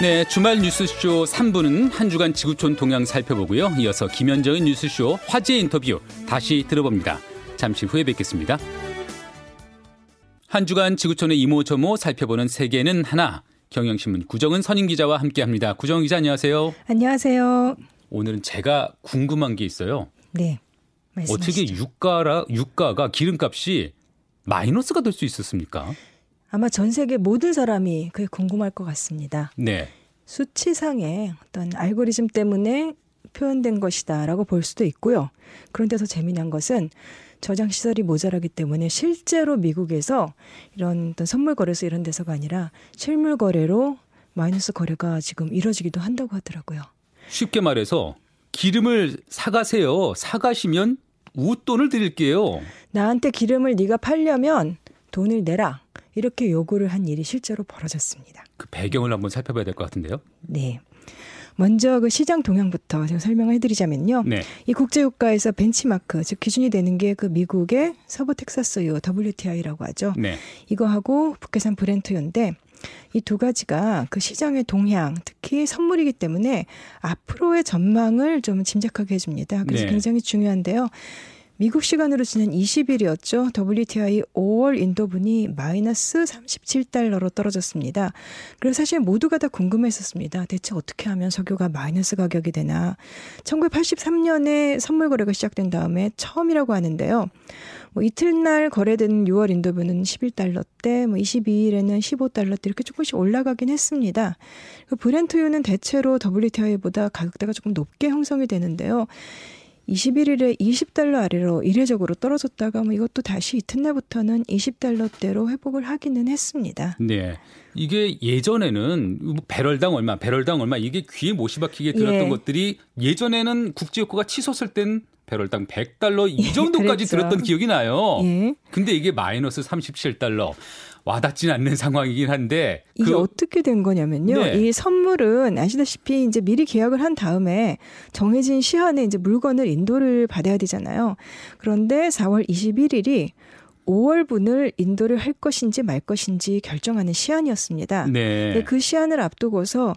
네, 주말 뉴스쇼 3부는 한 주간 지구촌 동향 살펴보고요. 이어서 김현정의 뉴스쇼 화제 인터뷰 다시 들어봅니다. 잠시 후에 뵙겠습니다. 한 주간 지구촌의 이모저모 살펴보는 세계는 하나. 경영신문 구정은 선임 기자와 함께합니다. 구정 기자 안녕하세요. 안녕하세요. 오늘은 제가 궁금한 게 있어요. 네. 말씀하시죠. 어떻게 유가라 유가가 기름값이 마이너스가 될 수 있었습니까? 아마 전 세계 모든 사람이 그게 궁금할 것 같습니다. 네. 수치상의 어떤 알고리즘 때문에 표현된 것이다라고 볼 수도 있고요. 그런데 더 재미난 것은 저장 시설이 모자라기 때문에 실제로 미국에서 이런 어떤 선물 거래소 이런 데서가 아니라 실물 거래로 마이너스 거래가 지금 이뤄지기도 한다고 하더라고요. 쉽게 말해서 기름을 사가세요. 사가시면 웃돈을 드릴게요. 나한테 기름을 네가 팔려면 돈을 내라. 이렇게 요구를 한 일이 실제로 벌어졌습니다. 그 배경을 한번 살펴봐야 될 것 같은데요. 네. 먼저 그 시장 동향부터 제가 설명을 해드리자면요. 네. 이 국제유가에서 벤치마크, 즉 기준이 되는 게 그 미국의 서부 텍사스유 WTI라고 하죠. 네. 이거하고 북해산 브렌트유인데 이 두 가지가 그 시장의 동향, 특히 선물이기 때문에 앞으로의 전망을 좀 짐작하게 해줍니다. 그래서 네. 굉장히 중요한데요. 미국 시간으로 지난 20일이었죠. WTI 5월 인도분이 마이너스 37달러로 떨어졌습니다. 그래서 사실 모두가 다 궁금했었습니다. 대체 어떻게 하면 석유가 마이너스 가격이 되나. 1983년에 선물 거래가 시작된 다음에 처음이라고 하는데요. 뭐 이틀날 거래된 6월 인도분은 11달러대, 뭐 22일에는 15달러대 이렇게 조금씩 올라가긴 했습니다. 그 브렌트유는 대체로 WTI보다 가격대가 조금 높게 형성이 되는데요. 21일에 20달러 아래로 이례적으로 떨어졌다가 뭐 이것도 다시 이튿날부터는 20달러대로 회복을 하기는 했습니다. 네. 이게 예전에는 뭐 배럴당 얼마, 배럴당 얼마 이게 귀에 못이 박히게 들었던 예. 것들이 예전에는 국제유가가 치솟을 땐 배럴당 100달러 이 예, 정도까지 예, 들었던 기억이 나요. 예. 근데 이게 마이너스 37달러. 와닿지는 않는 상황이긴 한데 이게 그, 어떻게 된 거냐면요. 네. 이 선물은 아시다시피 이제 미리 계약을 한 다음에 정해진 시한에 이제 물건을 인도를 받아야 되잖아요. 그런데 4월 21일이 5월분을 인도를 할 것인지 말 것인지 결정하는 시한이었습니다. 네. 그 시한을 앞두고서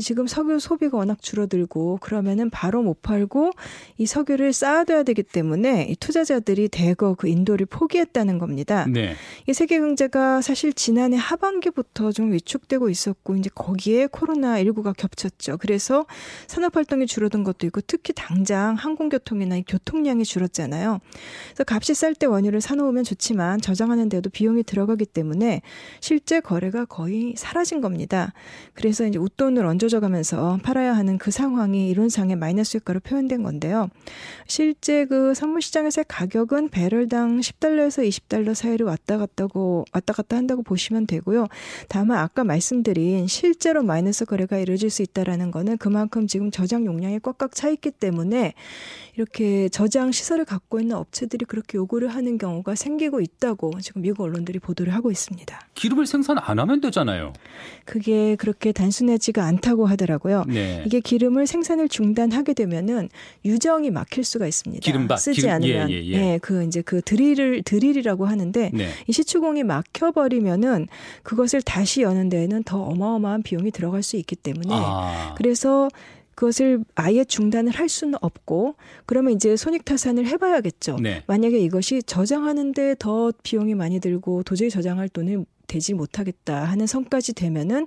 지금 석유 소비가 워낙 줄어들고 그러면은 바로 못 팔고 이 석유를 쌓아둬야 되기 때문에 이 투자자들이 대거 그 인도를 포기했다는 겁니다. 네. 이 세계 경제가 사실 지난해 하반기부터 좀 위축되고 있었고 이제 거기에 코로나 19가 겹쳤죠. 그래서 산업 활동이 줄어든 것도 있고 특히 당장 항공교통이나 교통량이 줄었잖아요. 그래서 값이 쌀 때 원유를 사놓으면 좋지만 저장하는 데도 비용이 들어가기 때문에 실제 거래가 거의 사라진 겁니다. 그래서 이제 웃돈을 얹어 얹어져가면서 팔아야 하는 그 상황이 이론상의 마이너스 효과로 표현된 건데요. 실제 그 선물 시장에서의 가격은 배럴당 10달러에서 20달러 사이를 왔다 갔다고 왔다 갔다 한다고 보시면 되고요. 다만 아까 말씀드린 실제로 마이너스 거래가 이루어질 수 있다라는 거는 그만큼 지금 저장 용량이 꽉꽉 차 있기 때문에 이렇게 저장 시설을 갖고 있는 업체들이 그렇게 요구를 하는 경우가 생기고 있다고 지금 미국 언론들이 보도를 하고 있습니다. 기름을 생산 안 하면 되잖아요. 그게 그렇게 단순하지가 않다고 하더라고요. 네. 이게 기름을 생산을 중단하게 되면은 유정이 막힐 수가 있습니다. 기름밭 쓰지 기름, 않으면 예, 예, 예. 네, 그 이제 그 드릴을 드릴이라고 하는데 네. 이 시추공이 막혀 버리면은 그것을 다시 여는 데에는 더 어마어마한 비용이 들어갈 수 있기 때문에 아. 그래서 그것을 아예 중단을 할 수는 없고 그러면 이제 손익타산을 해봐야겠죠. 네. 만약에 이것이 저장하는데 더 비용이 많이 들고 도저히 저장할 돈을 되지 못하겠다 하는 선까지 되면은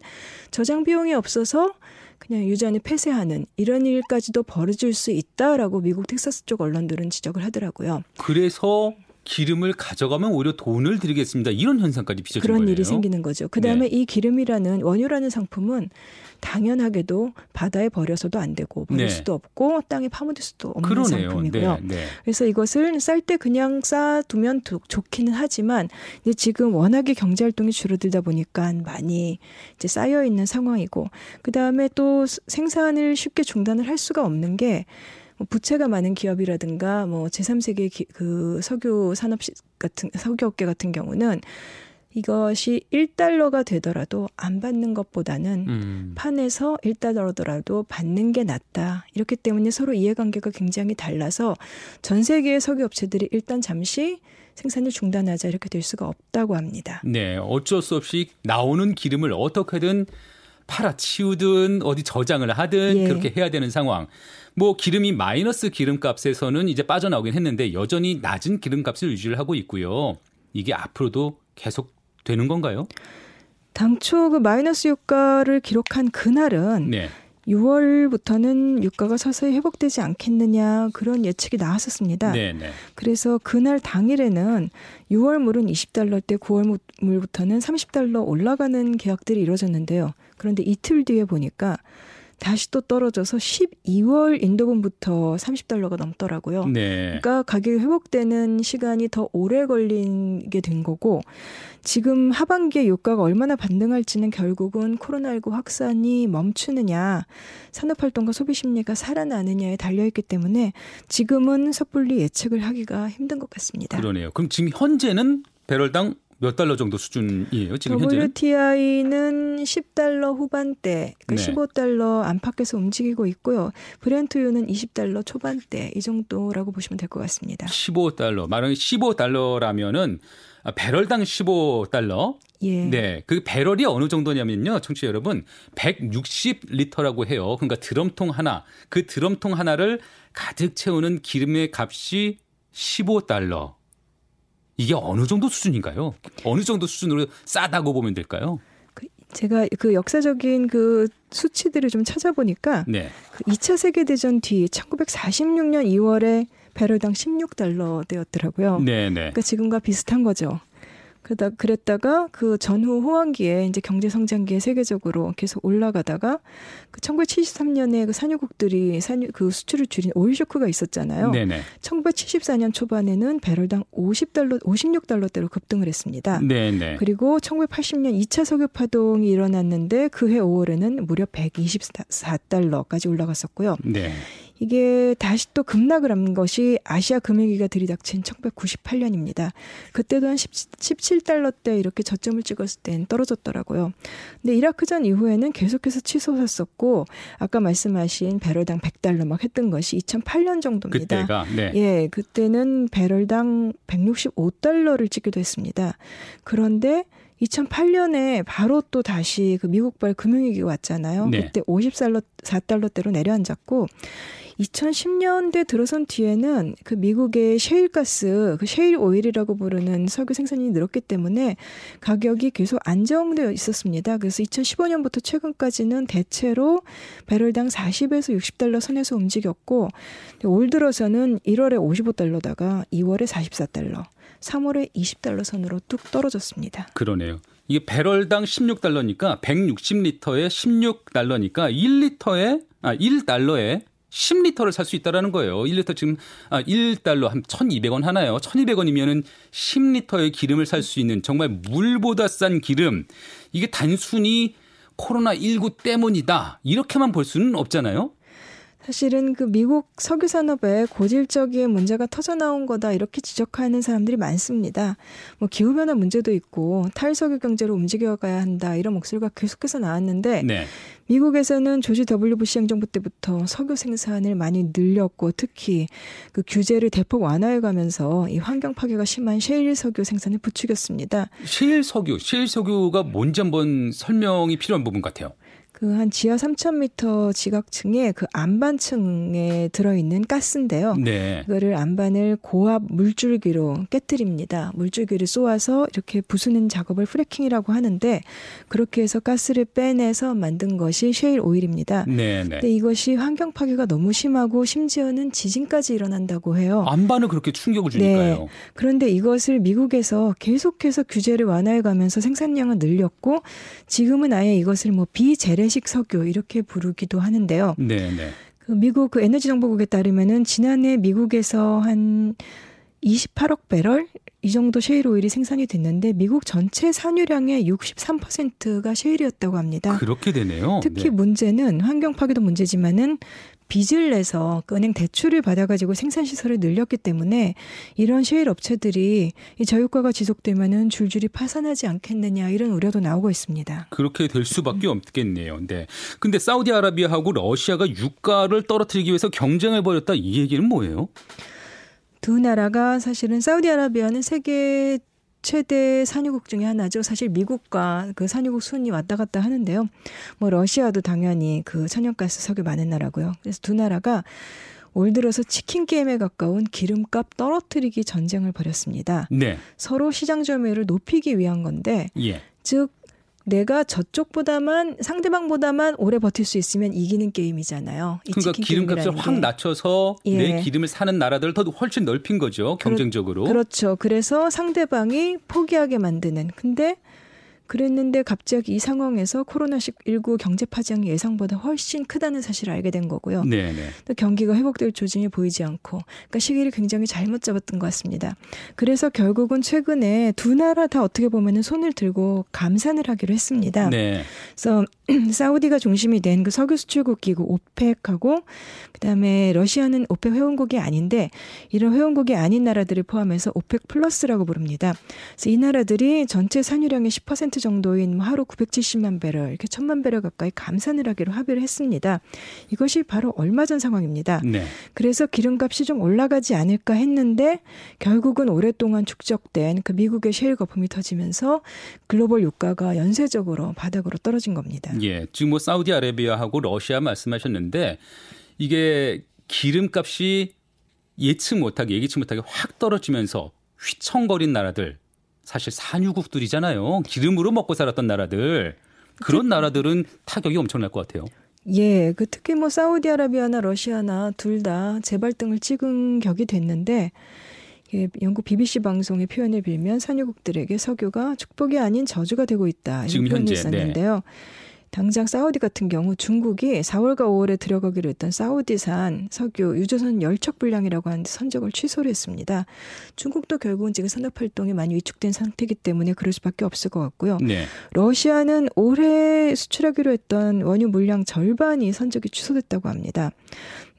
저장 비용이 없어서 그냥 유전을 폐쇄하는 이런 일까지도 벌어질 수 있다라고 미국 텍사스 쪽 언론들은 지적을 하더라고요. 그래서 기름을 가져가면 오히려 돈을 드리겠습니다. 이런 현상까지 빚어진 그런 거예요. 일이 생기는 거죠. 그다음에 네. 이 기름이라는 원유라는 상품은 당연하게도 바다에 버려서도 안 되고 버릴 네. 수도 없고 땅에 파묻을 수도 없는 그러네요. 상품이고요. 네, 네. 그래서 이것을 쌀 때 그냥 쌓아두면 좋기는 하지만 이제 지금 워낙에 경제 활동이 줄어들다 보니까 많이 이제 쌓여 있는 상황이고 그다음에 또 생산을 쉽게 중단을 할 수가 없는 게뭐 부채가 많은 기업이라든가 뭐 제3세계 기, 그 석유 산업 같은 석유 업계 같은 경우는 이것이 1달러가 되더라도 안 받는 것보다는 음. 판에서 1달러더라도 받는 게 낫다. 이렇기 때문에 서로 이해관계가 굉장히 달라서 전 세계의 석유 업체들이 일단 잠시 생산을 중단하자 이렇게 될 수가 없다고 합니다. 네, 어쩔 수 없이 나오는 기름을 어떻게든 팔아치우든 어디 저장을 하든 예. 그렇게 해야 되는 상황. 뭐 기름이 마이너스 기름값에서는 이제 빠져나오긴 했는데 여전히 낮은 기름값을 유지를 하고 있고요. 이게 앞으로도 계속 되는 건가요? 당초 그 마이너스 유가를 기록한 그날은 네. 6월부터는 유가가 서서히 회복되지 않겠느냐 그런 예측이 나왔었습니다. 네네. 네. 그래서 그날 당일에는 6월 물은 20달러 대 9월 물부터는 30달러 올라가는 계약들이 이루어졌는데요. 그런데 이틀 뒤에 보니까 다시 또 떨어져서 12월 인도분부터 30달러가 넘더라고요. 네. 그러니까 가격이 회복되는 시간이 더 오래 걸리게 된 거고 지금 하반기에 유가가 얼마나 반등할지는 결국은 코로나19 확산이 멈추느냐, 산업 활동과 소비 심리가 살아나느냐에 달려 있기 때문에 지금은 섣불리 예측을 하기가 힘든 것 같습니다. 그러네요. 그럼 지금 현재는 배럴당 몇 달러 정도 수준이에요? 지금 현재 WTI는 10달러 후반대, 그러니까 네. 15달러 안팎에서 움직이고 있고요. 브렌트유는 20달러 초반대 이 정도라고 보시면 될 것 같습니다. 15달러. 말하는 15달러라면은 배럴당 15달러. 예. 네. 그 배럴이 어느 정도냐면요. 청취자 여러분, 160리터라고 해요. 그러니까 드럼통 하나. 그 드럼통 하나를 가득 채우는 기름의 값이 15달러. 이게 어느 정도 수준인가요? 어느 정도 수준으로 싸다고 보면 될까요? 그 제가 그 역사적인 그 수치들을 좀 찾아보니까 네. 그 2차 세계 대전 뒤 1946년 2월에 배럴당 16달러대였더라고요. 네, 네. 그러니까 지금과 비슷한 거죠. 그러다 그랬다가 그 전후 호황기에 이제 경제 성장기에 세계적으로 계속 올라가다가 그 1973년에 그 산유국들이 산유 그 수출을 줄인 오일 쇼크가 있었잖아요. 네네. 1974년 초반에는 배럴당 50달러, 56달러대로 급등을 했습니다. 네네. 그리고 1980년 2차 석유 파동이 일어났는데 그해 5월에는 무려 124달러까지 올라갔었고요. 네. 이게 다시 또 급락을 한 것이 아시아 금융위기가 들이닥친 1998년입니다. 그때도 한 17달러대 이렇게 저점을 찍었을 땐 떨어졌더라고요. 근데 이라크전 이후에는 계속해서 치솟았었고 아까 말씀하신 배럴당 100달러 막 했던 것이 2008년 정도입니다. 그때가 네. 예, 그때는 배럴당 165달러를 찍기도 했습니다. 그런데 2008년에 바로 또 다시 그 미국발 금융위기가 왔잖아요. 네. 그때 54달러 4달러대로 내려앉았고 2010년대 들어선 뒤에는 그 미국의 셰일가스, 그 셰일 오일이라고 부르는 석유 생산이 늘었기 때문에 가격이 계속 안정되어 있었습니다. 그래서 2015년부터 최근까지는 대체로 배럴당 40에서 60달러 선에서 움직였고 올 들어서는 1월에 55달러다가 2월에 44달러, 3월에 20달러 선으로 뚝 떨어졌습니다. 그러네요. 이게 배럴당 16달러니까 160리터에 16달러니까 1리터에 아 1달러에 10리터를 살 수 있다라는 거예요. 1리터 지금 아 1달러 한 1,200원 하나요. 1,200원이면은 10리터의 기름을 살 수 있는 정말 물보다 싼 기름. 이게 단순히 코로나 19 때문이다. 이렇게만 볼 수는 없잖아요. 사실은 그 미국 석유 산업에 고질적인 문제가 터져 나온 거다 이렇게 지적하는 사람들이 많습니다. 뭐 기후 변화 문제도 있고 탈석유 경제로 움직여가야 한다 이런 목소리가 계속해서 나왔는데 네. 미국에서는 조지 W 부시 행정부 때부터 석유 생산을 많이 늘렸고 특히 그 규제를 대폭 완화해 가면서 이 환경 파괴가 심한 셰일 석유 생산을 부추겼습니다. 셰일 석유, 셰일 석유가 뭔지 한번 설명이 필요한 부분 같아요. 그 한 지하 3,000m 지각층에 그 안반층에 들어있는 가스인데요. 네. 그거를 안반을 고압 물줄기로 깨뜨립니다. 물줄기를 쏘아서 이렇게 부수는 작업을 프레킹이라고 하는데 그렇게 해서 가스를 빼내서 만든 것이 셰일 오일입니다. 네, 네. 근데 이것이 환경 파괴가 너무 심하고 심지어는 지진까지 일어난다고 해요. 안반을 그렇게 충격을 주니까요. 네. 그런데 이것을 미국에서 계속해서 규제를 완화해 가면서 생산량을 늘렸고 지금은 아예 이것을 뭐 비재래 재래식 석유 이렇게 부르기도 하는데요. 네, 네. 그 미국 그 에너지 정보국에 따르면은 지난해 미국에서 한 28억 배럴 이 정도 셰일 오일이 생산이 됐는데 미국 전체 산유량의 63%가 셰일이었다고 합니다. 그렇게 되네요. 특히 네. 문제는 환경 파괴도 문제지만은 빚을 내서 그 은행 대출을 받아가지고 생산 시설을 늘렸기 때문에 이런 셰일 업체들이 이 저유가가 지속되면은 줄줄이 파산하지 않겠느냐 이런 우려도 나오고 있습니다. 그렇게 될 수밖에 없겠네요. 네. 근데 사우디아라비아하고 러시아가 유가를 떨어뜨리기 위해서 경쟁을 벌였다 이 얘기는 뭐예요? 두 나라가 사실은 사우디아라비아는 세계 최대 산유국 중에 하나죠. 사실 미국과 그 산유국 순위 왔다 갔다 하는데요. 뭐 러시아도 당연히 그 천연가스 석유 많은 나라고요. 그래서 두 나라가 올 들어서 치킨 게임에 가까운 기름값 떨어뜨리기 전쟁을 벌였습니다. 네. 서로 시장 점유율을 높이기 위한 건데, 예. 즉 내가 저쪽보다만 상대방보다만 오래 버틸 수 있으면 이기는 게임이잖아요. 그러니까 기름값을 확 낮춰서 예. 내 기름을 사는 나라들을 더 훨씬 넓힌 거죠. 경쟁적으로. 그렇, 그렇죠. 그래서 상대방이 포기하게 만드는. 근데 그랬는데 갑자기 이 상황에서 코로나19 경제 파장이 예상보다 훨씬 크다는 사실을 알게 된 거고요. 네네. 네. 또 경기가 회복될 조짐이 보이지 않고, 그러니까 시기를 굉장히 잘못 잡았던 것 같습니다. 그래서 결국은 최근에 두 나라 다 어떻게 보면은 손을 들고 감산을 하기로 했습니다. 네. 그래서 사우디가 중심이 된 그 석유 수출국 기구 오펙하고 그다음에 러시아는 오펙 회원국이 아닌데 이런 회원국이 아닌 나라들을 포함해서 오펙 플러스라고 부릅니다. 그래서 이 나라들이 전체 산유량의 10% 정도인 뭐 하루 970만 배럴 이렇게 1000만 배럴 가까이 감산을 하기로 합의를 했습니다. 이것이 바로 얼마 전 상황입니다. 네. 그래서 기름값이 좀 올라가지 않을까 했는데 결국은 오랫동안 축적된 그 미국의 셰일 거품이 터지면서 글로벌 유가가 연쇄적으로 바닥으로 떨어진 겁니다. 예. 지금 뭐 사우디아라비아하고 러시아 말씀하셨는데 이게 기름값이 예측 못하게 예기치 못하게 확 떨어지면서 휘청거린 나라들 사실 산유국들이잖아요. 기름으로 먹고 살았던 나라들 그런 나라들은 타격이 엄청날 것 같아요. 예, 그 특히 뭐 사우디아라비아나 러시아나 둘 다 재발등을 찍은 격이 됐는데 예, 영국 BBC 방송의 표현을 빌면 산유국들에게 석유가 축복이 아닌 저주가 되고 있다 표현이 현재, 네. 있었는데요. 네. 당장 사우디 같은 경우 중국이 4월과 5월에 들어가기로 했던 사우디산 석유 유조선 열척 불량이라고 하는데 선적을 취소를 했습니다. 중국도 결국은 지금 산업 활동이 많이 위축된 상태이기 때문에 그럴 수밖에 없을 것 같고요. 네. 러시아는 올해 수출하기로 했던 원유 물량 절반이 선적이 취소됐다고 합니다.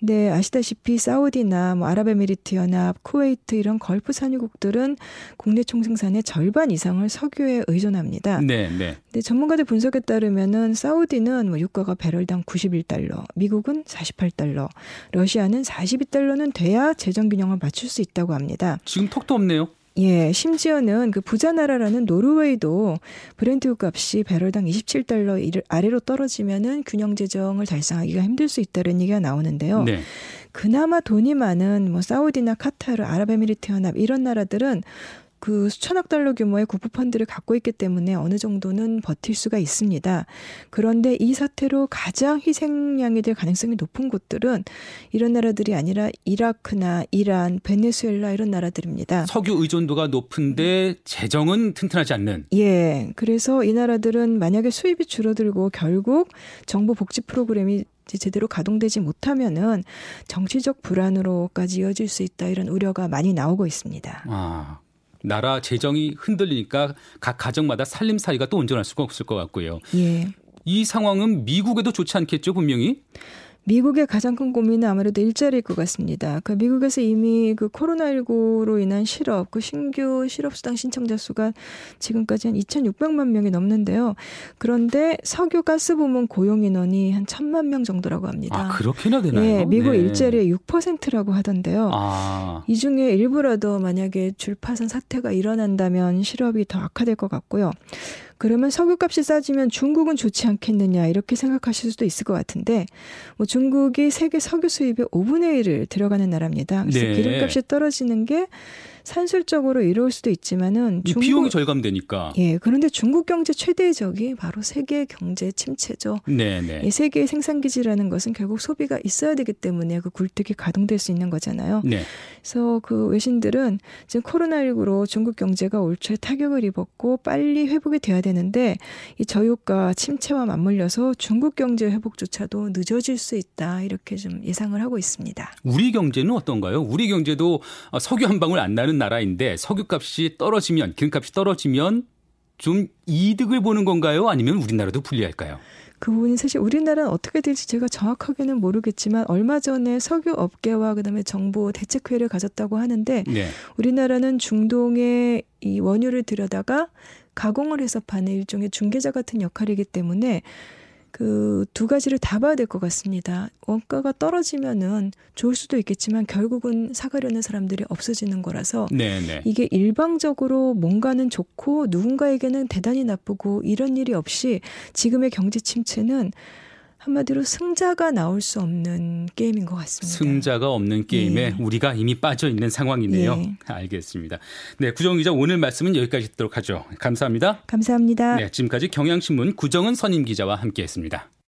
네, 아시다시피 사우디나 뭐 아랍에미리트 연합, 쿠웨이트 이런 걸프 산유국들은 국내 총생산의 절반 이상을 석유에 의존합니다. 네, 네. 네, 전문가들 분석에 따르면은 사우디는 뭐 유가가 배럴당 91달러, 미국은 48달러, 러시아는 42달러는 돼야 재정 균형을 맞출 수 있다고 합니다. 지금 턱도 없네요. 예, 심지어는 그 부자 나라라는 노르웨이도 브렌트 값이 배럴당 27달러 아래로 떨어지면은 균형 재정을 달성하기가 힘들 수 있다는 얘기가 나오는데요. 네. 그나마 돈이 많은 뭐 사우디나 카타르, 아랍에미리트 연합 이런 나라들은 그 수천억 달러 규모의 국부 펀드를 갖고 있기 때문에 어느 정도는 버틸 수가 있습니다. 그런데 이 사태로 가장 희생양이 될 가능성이 높은 곳들은 이런 나라들이 아니라 이라크나 이란, 베네수엘라 이런 나라들입니다. 석유 의존도가 높은데 재정은 튼튼하지 않는. 예. 그래서 이 나라들은 만약에 수입이 줄어들고 결국 정부 복지 프로그램이 제대로 가동되지 못하면은 정치적 불안으로까지 이어질 수 있다 이런 우려가 많이 나오고 있습니다. 아. 나라 재정이 흔들리니까 각 가정마다 살림살이가 또 온전할 수가 없을 것 같고요. 예. 이 상황은 미국에도 좋지 않겠죠, 분명히? 미국의 가장 큰 고민은 아무래도 일자리일 것 같습니다. 그 미국에서 이미 그 코로나19로 인한 실업, 그 신규 실업수당 신청자 수가 지금까지 한 2,600만 명이 넘는데요. 그런데 석유 가스 부문 고용 인원이 한 1,000만 명 정도라고 합니다. 아, 그렇게나 되나요? 네, 미국 네. 일자리의 6%라고 하던데요. 아. 이 중에 일부라도 만약에 줄파산 사태가 일어난다면 실업이 더 악화될 것 같고요. 그러면 석유값이 싸지면 중국은 좋지 않겠느냐 이렇게 생각하실 수도 있을 것 같은데 뭐 중국이 세계 석유 수입의 5분의 1을 들어가는 나라입니다. 그래서 네. 기름값이 떨어지는 게 산술적으로 이루어질 수도 있지만은 중국 비용이 절감되니까. 예. 그런데 중국 경제 최대의 적이 바로 세계 경제 침체죠. 네, 네. 이 세계의 생산 기지라는 것은 결국 소비가 있어야 되기 때문에 그 굴뚝이 가동될 수 있는 거잖아요. 네. 그래서 그 외신들은 지금 코로나19로 중국 경제가 올 초에 타격을 입었고 빨리 회복이 돼야 되는데 이 저유가 침체와 맞물려서 중국 경제 회복조차도 늦어질 수 있다 이렇게 좀 예상을 하고 있습니다. 우리 경제는 어떤가요? 우리 경제도 석유 한 방울 안 나는 나라인데 석유값이 떨어지면 기름값이 떨어지면 좀 이득을 보는 건가요? 아니면 우리나라도 불리할까요? 그 부분이 사실 우리나라는 어떻게 될지 제가 정확하게는 모르겠지만 얼마 전에 석유 업계와 그다음에 정부 대책회의를 가졌다고 하는데 네. 우리나라는 중동에 이 원유를 들여다가 가공을 해서 파는 일종의 중개자 같은 역할이기 때문에 그 두 가지를 다 봐야 될 것 같습니다. 원가가 떨어지면은 좋을 수도 있겠지만 결국은 사가려는 사람들이 없어지는 거라서 네네. 네. 이게 일방적으로 뭔가는 좋고 누군가에게는 대단히 나쁘고 이런 일이 없이 지금의 경제 침체는 한마디로 승자가 나올 수 없는 게임인 것 같습니다. 승자가 없는 게임에 예. 우리가 이미 빠져 있는 상황이네요. 예. 알겠습니다. 네, 구정 기자 오늘 말씀은 여기까지 듣도록 하죠. 감사합니다. 감사합니다. 네, 지금까지 경향신문 구정은 선임 기자와 함께했습니다.